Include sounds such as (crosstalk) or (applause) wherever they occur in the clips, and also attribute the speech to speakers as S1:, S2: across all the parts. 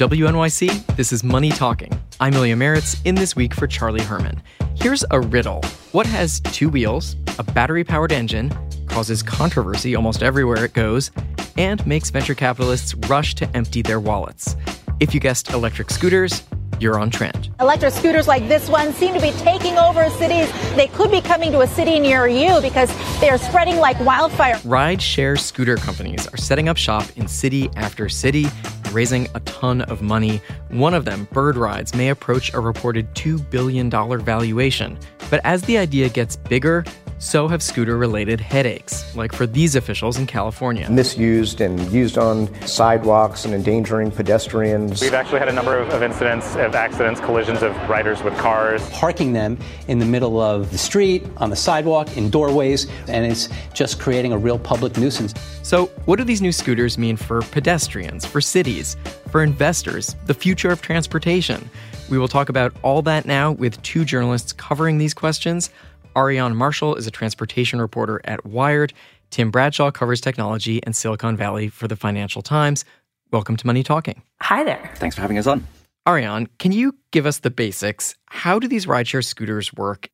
S1: WNYC, this is Money Talking. I'm Ilya Marritz, in this week for Charlie Herman. Here's a riddle What has two wheels, a battery powered engine, causes controversy almost everywhere it goes, and makes venture capitalists rush to empty their wallets? If you guessed electric scooters, you're on trend.
S2: Electric scooters like this one seem to be taking over cities. They could be coming to a city near you because they are spreading like wildfire.
S1: Ride share scooter companies are setting up shop in city after city, raising a ton of money. One of them, Bird Rides, may approach a reported $2 billion valuation. But as the idea gets bigger, so have scooter related headaches, like for these officials in California.
S3: Misused and used on sidewalks and endangering pedestrians.
S4: We've actually had a number of, of incidents of accidents, collisions of riders with cars.
S5: Parking them in the middle of the street, on the sidewalk, in doorways, and it's just creating a real public nuisance.
S1: So, what do these new scooters mean for pedestrians, for cities, for investors, the future of transportation? We will talk about all that now with two journalists covering these questions. Aarian Marshall is a transportation reporter at Wired. Tim Bradshaw covers technology and Silicon Valley for the Financial Times. Welcome to Money Talking.
S6: Hi there.
S7: Thanks for having us on.
S1: Aarian, can you give us the basics? How do these rideshare scooters work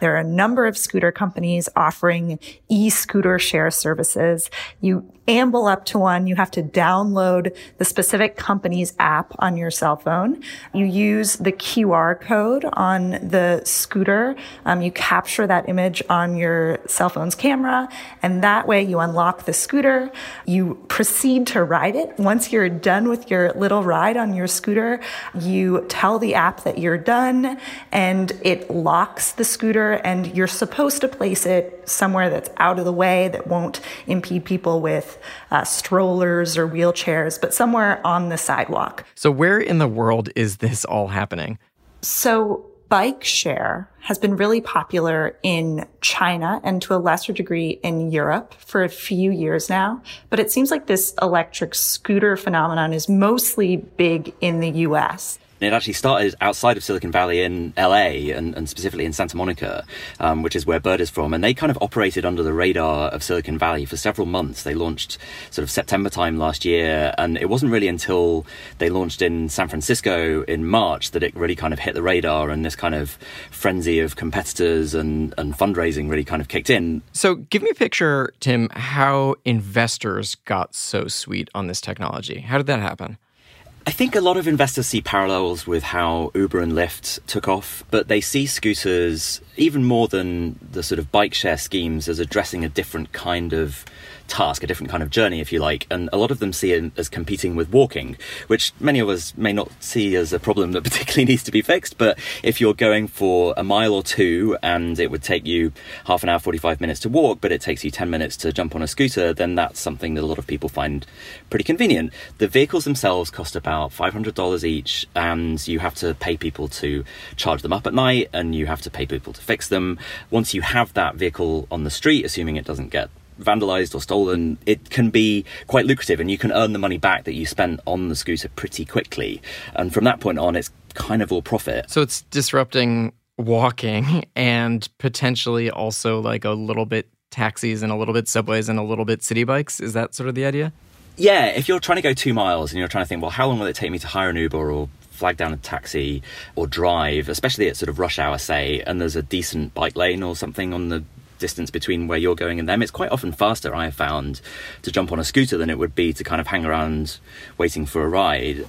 S6: there are a number of scooter companies offering e-scooter share services. You amble up to one. You have to download the specific company's app on your cell phone. You use the QR code on the scooter. Um, you capture that image on your cell phone's camera, and that way you unlock the scooter. You proceed to ride it. Once you're done with your little ride on your scooter, you tell the app that you're done, and it locks the scooter and you're supposed to place it somewhere that's out of the way that won't impede people with uh, strollers or wheelchairs, but somewhere on the sidewalk.
S1: So, where in the world is this all happening?
S6: So, bike share has been really popular in China and to a lesser degree in Europe for a few years now. But it seems like this electric scooter phenomenon is mostly big in the US.
S7: It actually started outside of Silicon Valley in LA and, and specifically in Santa Monica, um, which is where Bird is from. And they kind of operated under the radar of Silicon Valley for several months. They launched sort of September time last year. And it wasn't really until they launched in San Francisco in March that it really kind of hit the radar and this kind of frenzy of competitors and, and fundraising really kind of kicked in.
S1: So give me a picture, Tim, how investors got so sweet on this technology. How did that happen?
S7: I think a lot of investors see parallels with how Uber and Lyft took off, but they see scooters even more than the sort of bike share schemes as addressing a different kind of task, a different kind of journey, if you like. And a lot of them see it as competing with walking, which many of us may not see as a problem that (laughs) particularly needs to be fixed. But if you're going for a mile or two and it would take you half an hour, 45 minutes to walk, but it takes you 10 minutes to jump on a scooter, then that's something that a lot of people find pretty convenient. The vehicles themselves cost about $500 each, and you have to pay people to charge them up at night, and you have to pay people to fix them. Once you have that vehicle on the street, assuming it doesn't get vandalized or stolen, it can be quite lucrative and you can earn the money back that you spent on the scooter pretty quickly. And from that point on, it's kind of all profit.
S1: So it's disrupting walking (laughs) and potentially also like a little bit taxis and a little bit subways and a little bit city bikes. Is that sort of the idea?
S7: Yeah, if you're trying to go two miles and you're trying to think, well, how long will it take me to hire an Uber or flag down a taxi or drive, especially at sort of rush hour, say, and there's a decent bike lane or something on the distance between where you're going and them. It's quite often faster, I have found, to jump on a scooter than it would be to kind of hang around waiting for a ride.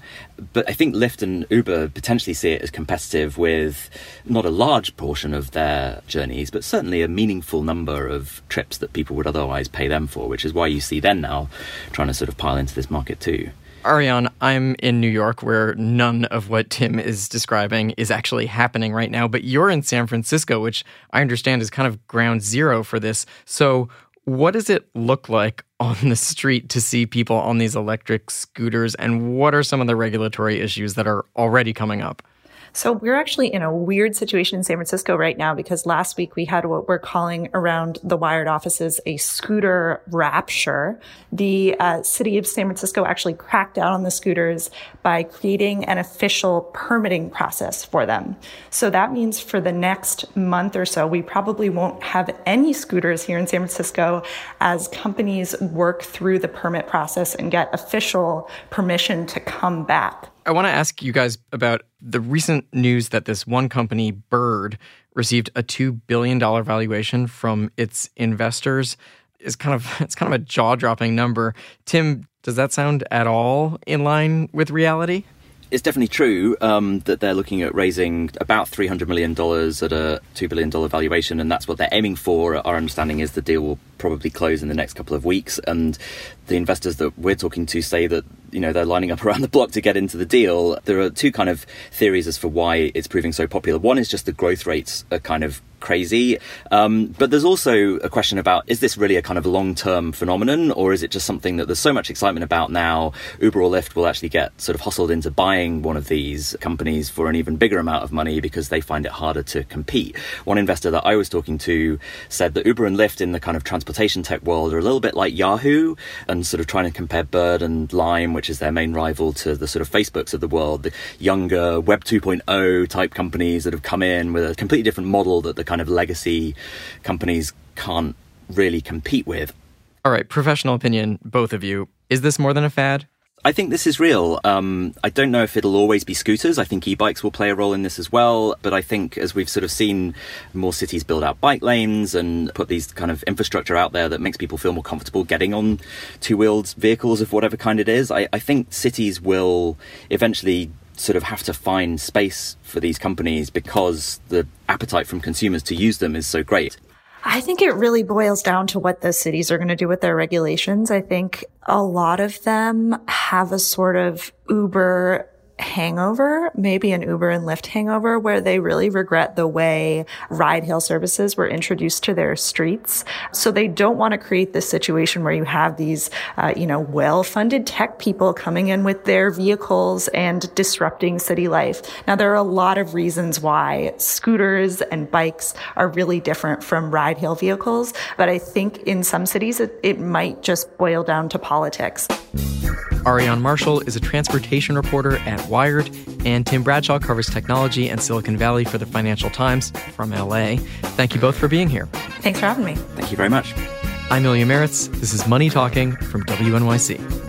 S7: But I think Lyft and Uber potentially see it as competitive with not a large portion of their journeys, but certainly a meaningful number of trips that people would otherwise pay them for, which is why you see them now trying to sort of pile into this market too.
S1: Aarian, I'm in New York where none of what Tim is describing is actually happening right now, but you're in San Francisco, which I understand is kind of ground zero for this. So, what does it look like (laughs) on the street to see people on these electric scooters, and what are some of the regulatory issues that are already coming up?
S6: So we're actually in a weird situation in San Francisco right now because last week we had what we're calling around the Wired offices a scooter rapture. The uh, city of San Francisco actually cracked down on the scooters by creating an official permitting process for them. So that means for the next month or so, we probably won't have any scooters here in San Francisco as companies work through the permit process and get official permission to come back.
S1: I want to ask you guys about the recent news that this one company, Bird, received a $2 billion valuation from its investors is kind of (laughs) it's kind of a jaw-dropping number. Tim, does that sound at all in line with reality?
S7: It's definitely true um, that they're looking at raising about $300 million at a $2 billion valuation, and that's what they're aiming for. Our understanding is the deal will probably close in the next couple of weeks. And the investors that we're talking to say that you know they're lining up (laughs) around the block to get into the deal. There are two kind of theories as for why it's proving so popular. One is just the growth rates are kind of crazy. Um, but there's also a question about is this really a kind of long term phenomenon or is it just something that there's so much excitement about now? Uber or Lyft will actually get sort of hustled into buying one of these companies for an even bigger amount of money because they find it harder to compete. One investor that I was talking to said that Uber and Lyft in the kind of transportation tech world are a little bit like Yahoo and sort of trying to compare Bird and Lime, which is their main rival, to the sort of Facebooks of the world, the younger Web 2.0 type companies that have come in with a completely different model that the kind of legacy companies can't really compete with.
S1: All right, professional opinion, both of you. Is this more than a fad?
S7: I think this is real. Um, I don't know if it'll always be scooters. I think e-bikes will play a role in this as well. But I think as we've sort of seen more cities build out bike lanes and put these kind of infrastructure out there that makes people feel more comfortable getting on two-wheeled vehicles of whatever kind it is, I, I think cities will eventually sort of have to find space for these companies because the appetite from consumers to use them is so great.
S6: I think it really boils down to what the cities are going to do with their regulations. I think a lot of them have a sort of Uber hangover, maybe an Uber and Lyft hangover, where they really regret the way ride hail services were introduced to their streets. So they don't want to create this situation where you have these, uh, you know, well-funded tech people coming in with their vehicles and disrupting city life. Now, there are a lot of reasons why scooters and bikes are really different from ride hail vehicles, but I think in some cities it, it might just boil down to politics.
S1: Aarian Marshall is a transportation reporter at Wired, and Tim Bradshaw covers technology and Silicon Valley for the Financial Times from LA. Thank you both for being here.
S6: Thanks for having me.
S7: Thank you very much.
S1: I'm Ilya Marritz. This is Money Talking from WNYC.